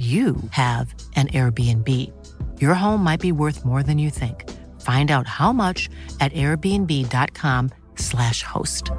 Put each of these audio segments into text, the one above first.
you have an Airbnb. Your home might be worth more than you think. Find out how much at airbnb.com/slash host.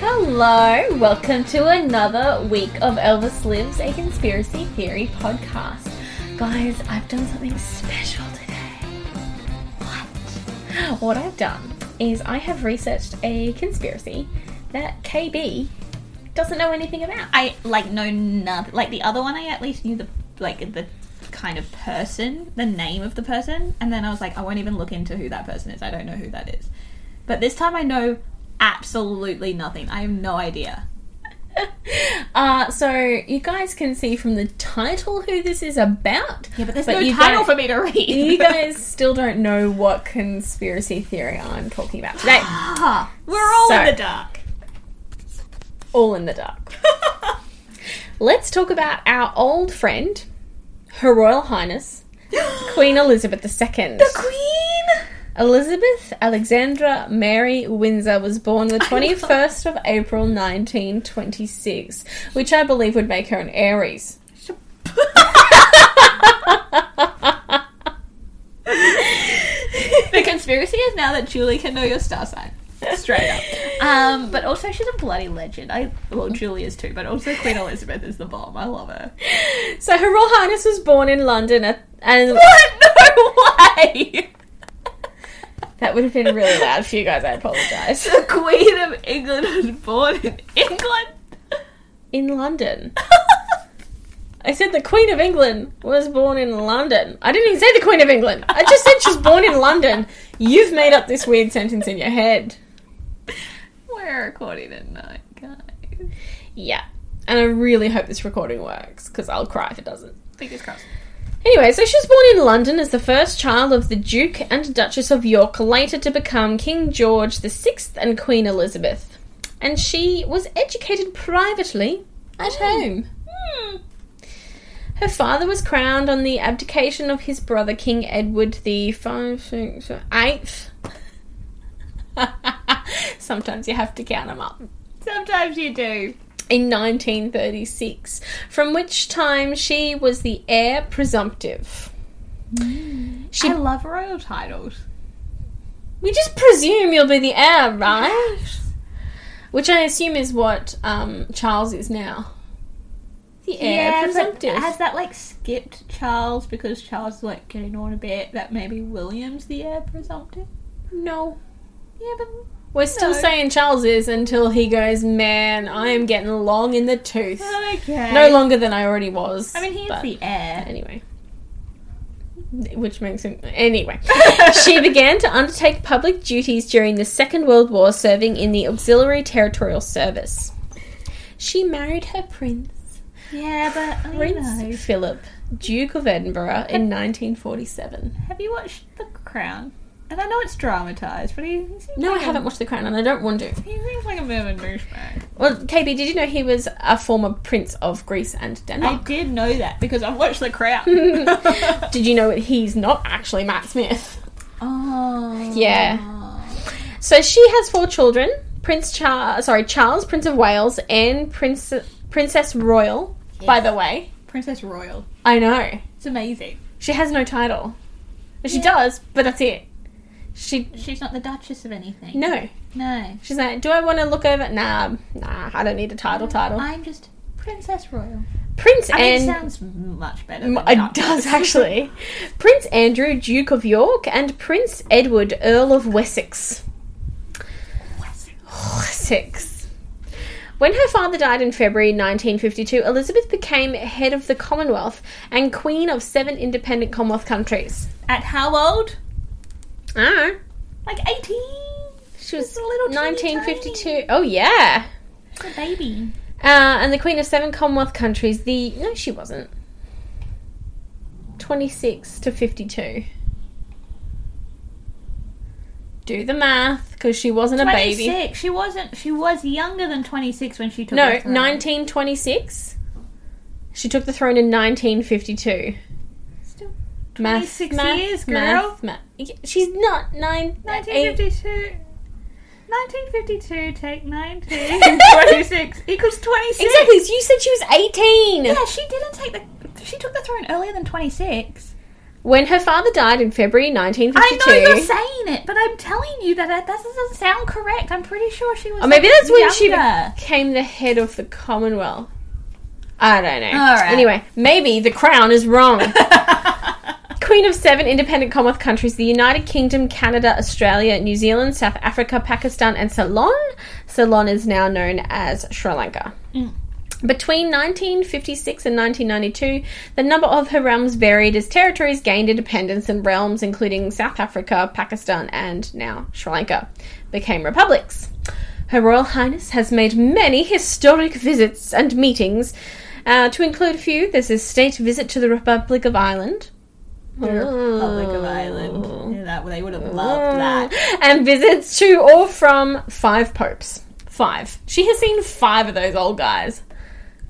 Hello, welcome to another week of Elvis Lives, a conspiracy theory podcast. Guys, I've done something special today. What? What I've done is I have researched a conspiracy that KB doesn't know anything about. I like know nothing. Like the other one, I at least knew the like the kind of person, the name of the person, and then I was like, I won't even look into who that person is. I don't know who that is. But this time, I know absolutely nothing. I have no idea. Uh, so you guys can see from the title who this is about. Yeah, but there's But no title for me to read. You guys still don't know what conspiracy theory I'm talking about today. Ah, we're all So- in the dark. All in the dark. Let's talk about our old friend, Her Royal Highness, Queen Elizabeth II. The Queen. Elizabeth Alexandra Mary Windsor was born the 21st of April 1926, which I believe would make her an Aries. the conspiracy is now that Julie can know your star sign. Straight up. Um, but also she's a bloody legend. I well, Julie is too, but also Queen Elizabeth is the bomb. I love her. So Her Royal Highness was born in London at, and What? No way! That would have been really loud for you guys, I apologise. The Queen of England was born in England. In London. I said the Queen of England was born in London. I didn't even say the Queen of England. I just said she's born in London. You've made up this weird sentence in your head. We're recording at night, guys. Yeah. And I really hope this recording works because I'll cry if it doesn't. Fingers crossed. Anyway, so she was born in London as the first child of the Duke and Duchess of York, later to become King George VI and Queen Elizabeth. And she was educated privately at home. Hmm. Her father was crowned on the abdication of his brother King Edward the five, six, eighth. Sometimes you have to count them up. Sometimes you do. In 1936, from which time she was the heir presumptive. She I love royal titles. We just presume you'll be the heir, right? Which I assume is what um, Charles is now. The heir Yeah, presumptive. has that like skipped Charles because Charles is like getting on a bit that maybe William's the heir presumptive? no. Yeah, but We're still No. saying Charles is until he goes, man, I am getting long in the tooth. okay. No longer than I already was. I mean, he's the heir. Anyway. Which makes him. Anyway. she began to undertake public duties during the Second World War, serving in the Auxiliary Territorial Service. She married her prince, Yeah, but Prince know. Philip, Duke of Edinburgh, in 1947. Have you watched The Crown? And I know it's dramatized, but he, he seems No, I like haven't watched The Crown, and I don't want to. He seems like a bit of a douchebag. Well, KB, did you know he was a former prince of Greece and Denmark? I Denmark? did know that because I've watched The Crown. Did you know that he's not actually Matt Smith? oh. Yeah. So she has four children: Prince Charles, sorry, Charles, Prince of Wales, and Prince Princess Royal. By the way, Princess Royal. I know It's amazing. she has no title, but she does. But that's it. She She's not the Duchess of anything. no. No. She's like, do I want to look over? Nah, nah. I don't need a title. Title. I'm just Princess Royal. Prince I mean, and it sounds much better. Than It Duchess. does actually. Prince Andrew, Duke of York, and Prince Edward, Earl of Wessex. Wessex. When her father died in February 1952, Elizabeth became head of the Commonwealth and queen of seven independent Commonwealth countries. At how old? Ah, Like 18. she was a little teeny 1952. Oh yeah. She's a baby. Uh, and the queen of seven Commonwealth countries. The no, she wasn't. 26 to 52. Do the math, because she wasn't a baby. 26. She wasn't. She was younger than 26 when she took No, the throne. 1926. She took the throne in 1952. Still Math, 26 math, years, girl. math, math. She's not nine. Uh, eight- 1952. 1952 take 19. 26 equals 26. Exactly. You said she was 18. Yeah, she didn't take the. She took the throne earlier than 26. When her father died in February 1952. I know you're saying it, but I'm telling you that that doesn't sound correct. I'm pretty sure she was. Or maybe that's when she younger. became the head of the Commonwealth. I don't know. Right. Anyway, maybe the crown is wrong. Queen of seven independent Commonwealth countries the United Kingdom, Canada, Australia, New Zealand, South Africa, Pakistan, and Ceylon. Ceylon is now known as Sri Lanka. Between 1956 and 1992, the number of her realms varied as territories gained independence and realms, including South Africa, Pakistan, and now Sri Lanka, became republics. Her Royal Highness has made many historic visits and meetings. Uh, to include a few, there's a state visit to the Republic of Ireland. The Republic of Ireland. Yeah, oh. that they would have loved mm. that. And visits to or from five popes. Five. She has seen five of those old guys.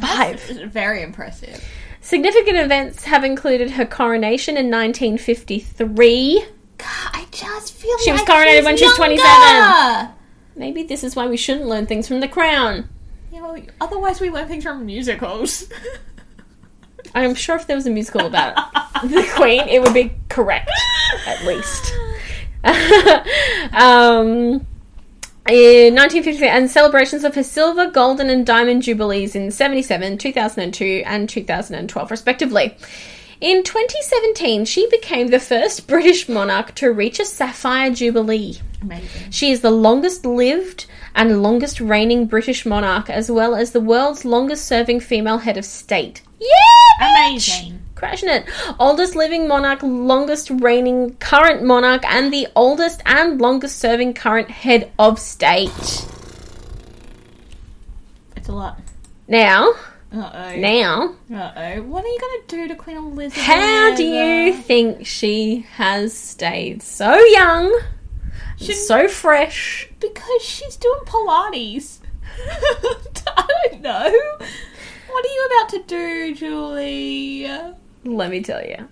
Five. Very impressive. Significant events have included her coronation in 1953. God, I just feel She was coronated when she was 27. Maybe this is why we shouldn't learn things from the crown. Yeah, well, otherwise we learn things from musicals. I'm sure if there was a musical about the Queen, it would be correct, at least. um, in 1953, and celebrations of her silver, golden, and diamond jubilees in 77, 2002, and 2012, respectively. In 2017, she became the first British monarch to reach a sapphire jubilee. Amazing. She is the longest lived and longest reigning British monarch, as well as the world's longest serving female head of state. Yeah! bitch! Amazing. Crashing it. Oldest living monarch, longest reigning current monarch, and the oldest and longest serving current head of state. It's a lot. Now, Uh oh. now, Uh oh. What are you gonna do to Queen Elizabeth? how do you think she has stayed so young, Should- so fresh? Because she's doing Pilates. I don't know. What are you about to do, Julie? Let me tell you.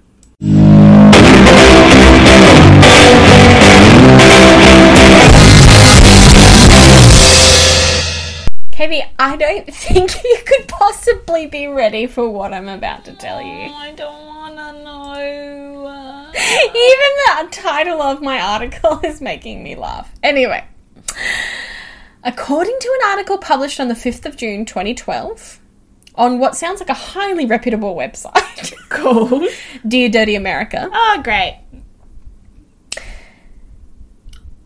Katie, I don't think you could possibly be ready for what I'm about to tell you. Oh, I don't wanna know. Even the title of my article is making me laugh. Anyway, according to an article published on the 5th of June 2012 on what sounds like a highly reputable website called Dear Dirty America, Oh, great.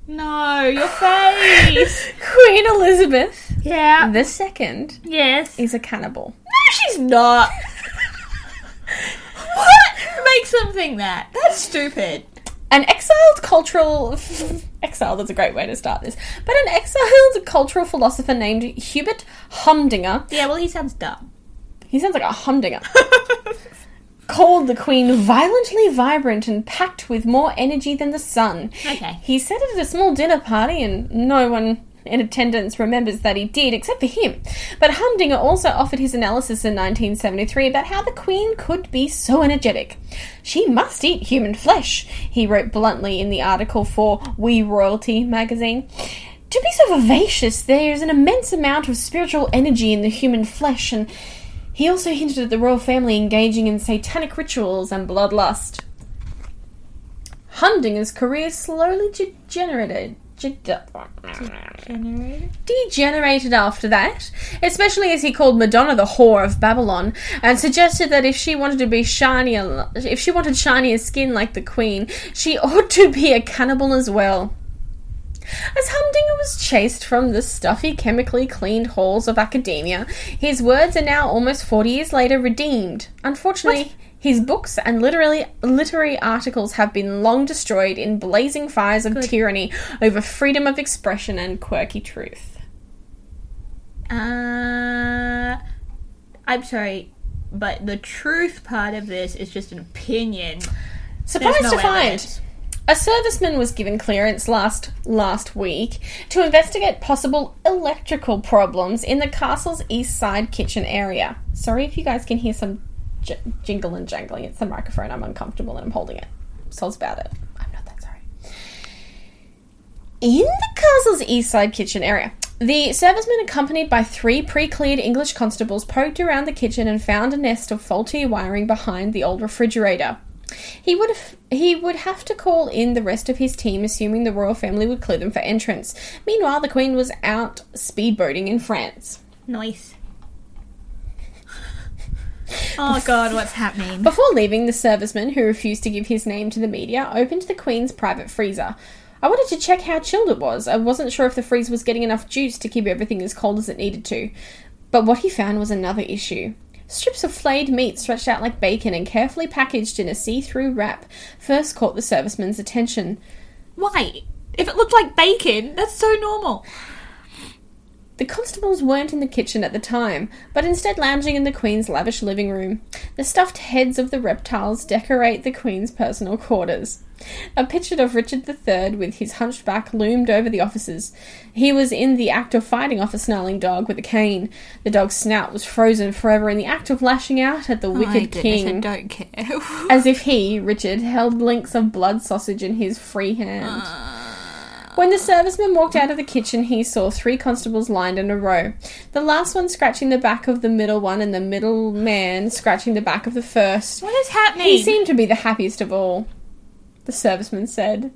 No, your face. Queen Elizabeth yeah. the second Yes. is a cannibal. No, she's not. Them think that? That's stupid. An exiled cultural exile that's a great way to start this. But an exiled cultural philosopher named Hubert Humdinger. Yeah, well, he sounds dumb. He sounds like a humdinger. called the Queen violently vibrant and packed with more energy than the sun. Okay. He said it at a small dinner party, and no one in attendance remembers that he did, except for him. But Humdinger also offered his analysis in 1973 about how the Queen could be so energetic. She must eat human flesh, he wrote bluntly in the article for We Royalty magazine. To be so vivacious, there's an immense amount of spiritual energy in the human flesh, and he also hinted at the royal family engaging in satanic rituals and bloodlust. Humdinger's career slowly degenerated. Degenerated after that, especially as he called Madonna the whore of Babylon, and suggested that if she wanted to be shinier, if she wanted shinier skin like the Queen, she ought to be a cannibal as well. As Humdinger was chased from the stuffy, chemically cleaned halls of academia, his words are now almost 40 years later redeemed. Unfortunately, his books and literary, literary articles have been long destroyed in blazing fires of tyranny over freedom of expression and quirky truth. Uh, I'm sorry, but the truth part of this is just an opinion. Surprised no to find evidence. a serviceman was given clearance last last week to investigate possible electrical problems in the castle's east side kitchen area. Sorry if you guys can hear some j- jingle and jangling. It's the microphone. I'm uncomfortable and I'm holding it. Sounds about it. I'm not that sorry. In the castle's east side kitchen area, the serviceman, accompanied by three pre cleared English constables, poked around the kitchen and found a nest of faulty wiring behind the old refrigerator. He would have, he would have to call in the rest of his team, assuming the royal family would clear them for entrance. Meanwhile, the Queen was out speedboating in France. Nice. Oh god, what's happening? Before leaving, the serviceman, who refused to give his name to the media, opened the Queen's private freezer. I wanted to check how chilled it was. I wasn't sure if the freezer was getting enough juice to keep everything as cold as it needed to. But what he found was another issue. Strips of flayed meat stretched out like bacon and carefully packaged in a see through wrap first caught the serviceman's attention. Why? If it looked like bacon, that's so normal. The constables weren't in the kitchen at the time, but instead lounging in the Queen's lavish living room. The stuffed heads of the reptiles decorate the Queen's personal quarters. A picture of Richard III with his hunched back loomed over the officers. He was in the act of fighting off a snarling dog with a cane. The dog's snout was frozen forever in the act of lashing out at the oh My wicked goodness, king, I don't care. as if he, Richard, held links of blood sausage in his free hand. Uh. When the serviceman walked out of the kitchen, he saw three constables lined in a row. The last one scratching the back of the middle one, and the middle man scratching the back of the first. what is happening? He seemed to be the happiest of all, the serviceman said.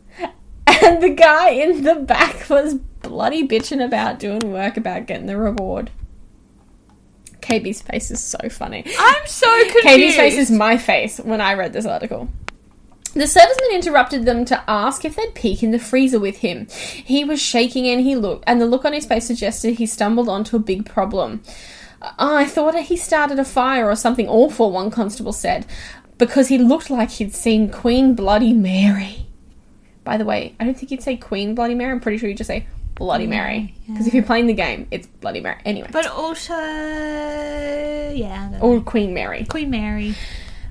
And the guy in the back was bloody bitching about doing work about getting the reward. KB's face is so funny. I'm so confused. KB's face is my face when I read this article. The serviceman interrupted them to ask if they'd peek in the freezer with him. He was shaking and he looked, and the look on his face suggested he stumbled onto a big problem. Ah, I thought he started a fire or something awful, one constable said, because he looked like he'd seen Queen Bloody Mary. By the way, I don't think you'd say Queen Bloody Mary. I'm pretty sure you'd just say Bloody Mary. Because if you're playing the game, it's Bloody Mary. Anyway. But also, yeah. I don't know. or Queen Mary. Queen Mary.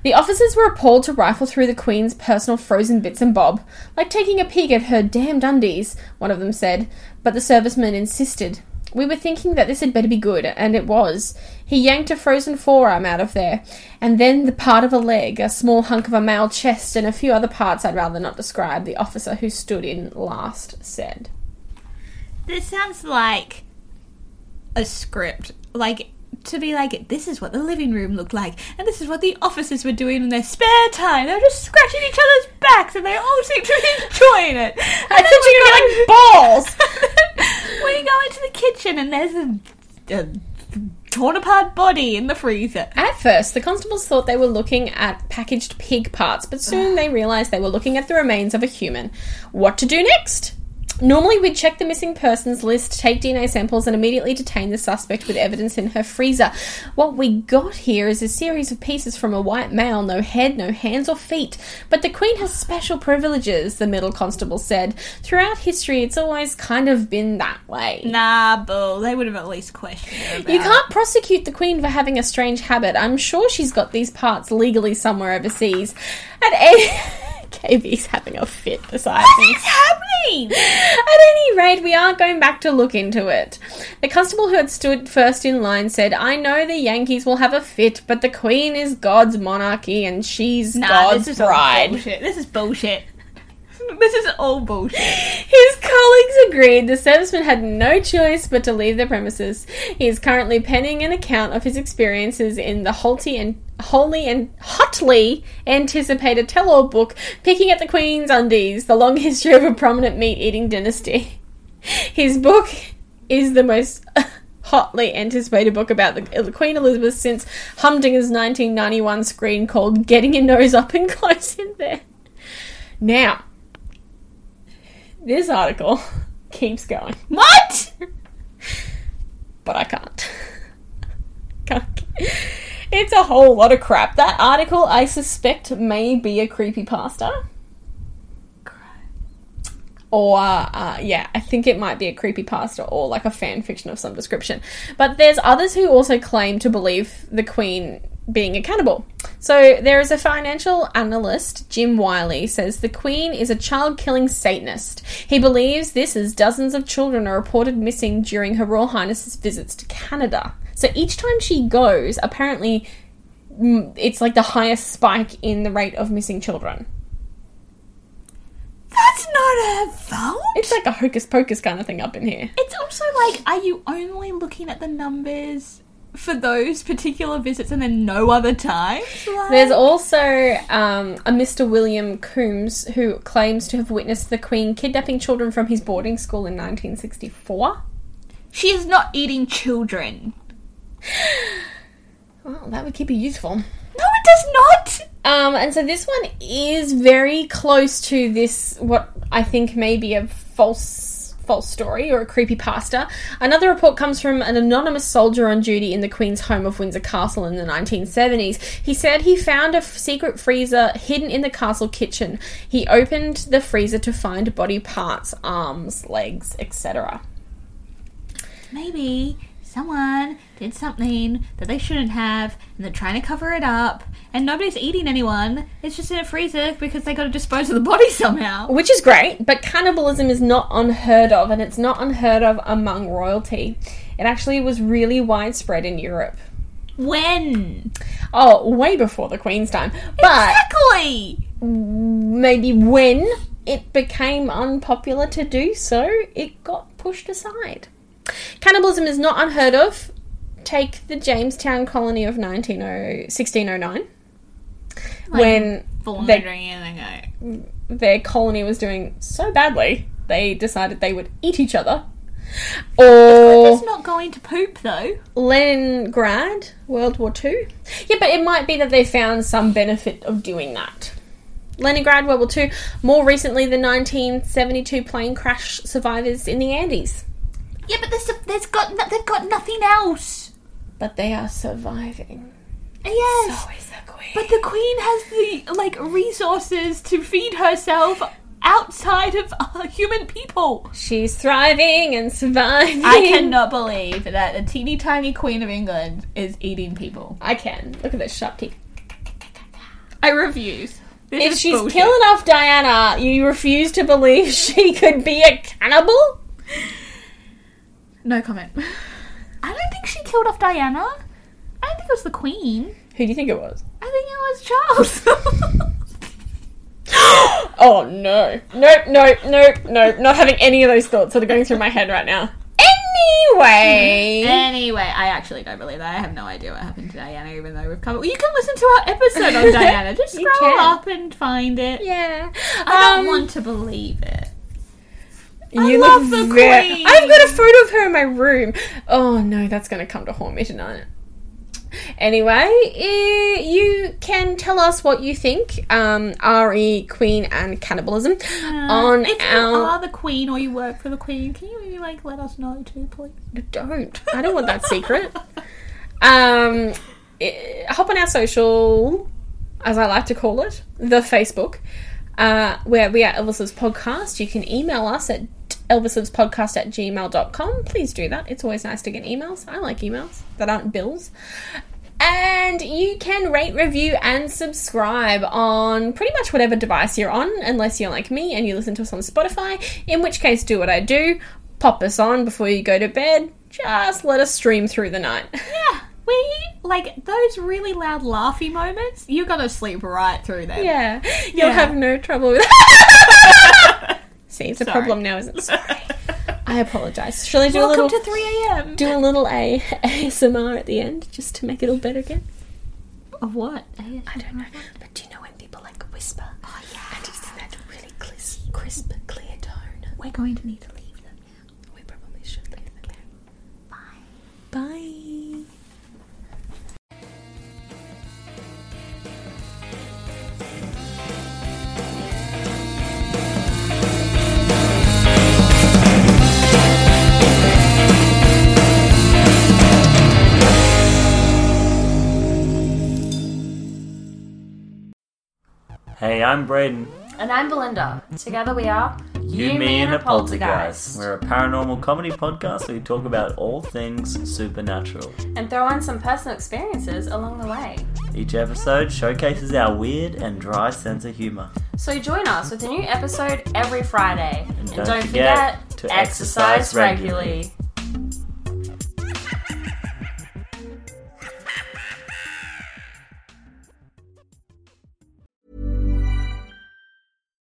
The officers were appalled to rifle through the Queen's personal frozen bits and bob, like taking a peek at her damned undies, one of them said, but the serviceman insisted. We were thinking that this had better be good, and it was. He yanked a frozen forearm out of there, and then the part of a leg, a small hunk of a male chest, and a few other parts I'd rather not describe, the officer who stood in last said. This sounds like a script. Like, to be like, this is what the living room looked like, and this is what the officers were doing in their spare time. They were just scratching each other's backs, and they all seemed to be enjoying it. And I thought you were like balls! when you go into the kitchen, and there's a, a torn apart body in the freezer. At first, the constables thought they were looking at packaged pig parts, but soon they realised they were looking at the remains of a human. What to do next? Normally, we'd check the missing persons list, take DNA samples, and immediately detain the suspect with evidence in her freezer. What we got here is a series of pieces from a white male no head, no hands or feet. But the Queen has special privileges, the middle constable said. Throughout history, it's always kind of been that way. Nah, bull. They would have at least questioned You can't prosecute the Queen for having a strange habit. I'm sure she's got these parts legally somewhere overseas. At any. KB's having a fit beside What me. is happening? At any rate, we aren't going back to look into it. The constable who had stood first in line said, I know the Yankees will have a fit, but the Queen is God's monarchy and she's Nah, God's this is bride. bullshit. This is bullshit. This is all bullshit. His colleagues agreed the serviceman had no choice but to leave the premises. He is currently penning an account of his experiences in the Holty and and hotly anticipated tell-all book, Picking at the Queen's Undies: The Long History of a Prominent Meat-Eating Dynasty. His book is the most hotly anticipated book about the uh, Queen Elizabeth since Humdinger's 1991 screen called Getting Your Nose Up and Close in There. Now, this article keeps going. What? but I can't. can't. It's a whole lot of crap. That article, I suspect, may be a creepy pasta. Or, uh, yeah, I think it might be a creepy pasta or like a fan fiction of some description. But there's others who also claim to believe the Queen being a cannibal. So there is a financial analyst, Jim Wiley, says the Queen is a child killing Satanist. He believes this as dozens of children are reported missing during Her Royal Highness's visits to Canada. So each time she goes, apparently mm, it's like the highest spike in the rate of missing children. That's not her fault. It's like a hocus pocus kind of thing up in here. It's also like, are you only looking at the numbers for those particular visits and then no other times? Like, There's also um, a Mr. William Coombs who claims to have witnessed the Queen kidnapping children from his boarding school in 1964. she is not eating children. Well, that would keep you useful. No, it does not. Um, and so this one is very close to this, what I think may be a false false story or a creepy pasta. Another report comes from an anonymous soldier on duty in the Queen's home of Windsor Castle in the 1970s. He said he found a secret freezer hidden in the castle kitchen. He opened the freezer to find body parts, arms, legs, etc. Maybe someone did something that they shouldn't have and they're trying to cover it up and nobody's eating anyone. It's just in a freezer because they got to dispose of the body somehow. Which is great, but cannibalism is not unheard of, and it's not unheard of among royalty. It actually was really widespread in Europe. When? Oh, way before the Queen's time. But Exactly. maybe when it became unpopular to do so, it got pushed aside. Cannibalism is not unheard of. Take the Jamestown colony of 1900 1609. when Full they- ago. their colony was doing so badly, they decided they would eat each other. Or It's not going to poop though. Leningrad, World War Two. Yeah, but it might be that they found some benefit of doing that. Leningrad, World War Two. More recently, the 1972 plane crash survivors in the Andes. Yeah, but there's, there's got they've got nothing else. But they are surviving. Yes. So is the Queen. But the queen has the like resources to feed herself outside of uh, human people. She's thriving and surviving. I cannot believe that a teeny tiny queen of England is eating people. I can. Look at this sharp teeth. I refuse. This If she's bullshit. killing off Diana, you refuse to believe she could be a cannibal? No comment. I don't think she killed off Diana. I don't think it was the queen. Who do you think it was? I think it was Charles. Oh no. Nope, nope, nope, nope. Not having any of those thoughts that are going through my head right now. Anyway. anyway, I actually don't believe that. I have no idea what happened to Diana, even though we've covered. You can listen to our episode on Diana. Just scroll up and find it. Yeah. I don't Um, want to believe it. You love the very- Queen. I've got a photo of her in my room. Oh no, that's going to come to haunt me tonight. Anyway, eh, you can tell us what you think. Um, re Queen and cannibalism on if you our. are the queen or you work for the queen, can you maybe like let us know too, please? Don't. I don't want that secret. Um, eh, hop on our social, as I like to call it, the Facebook, uh, where we are Elvis's Podcast. You can email us at elvispodcast at gmail.com. Please do that. It's always nice to get emails. I like emails that aren't bills. And you can rate, review, and subscribe on pretty much whatever device you're on, unless you're like me and you listen to us on Spotify. In which case, do what I do pop us on before you go to bed. Just let us stream through the night. Yeah, we like those really loud laughy moments. You're gonna sleep right through them. Yeah, you'll Yeah. have no trouble with See, it's a problem now, isn't it? Sorry. I apologize. Shall I do Welcome a little to 3 a.m. do a little A- ASMR at the end just to make it all better again? Of what? I don't know. But do you know when people like whisper? Oh yeah. And it's in that really crisp, crisp clear tone. We're going to need to leave them now. We probably should leave it there. Bye. Bye. Hey, I'm Braden. And I'm Belinda. Together we are You, Me, and a Poltergeist. We're a paranormal comedy podcast where we talk about all things supernatural. And throw in some personal experiences along the way. Each episode showcases our weird and dry sense of humor. So join us with a new episode every Friday. And don't forget to exercise regularly.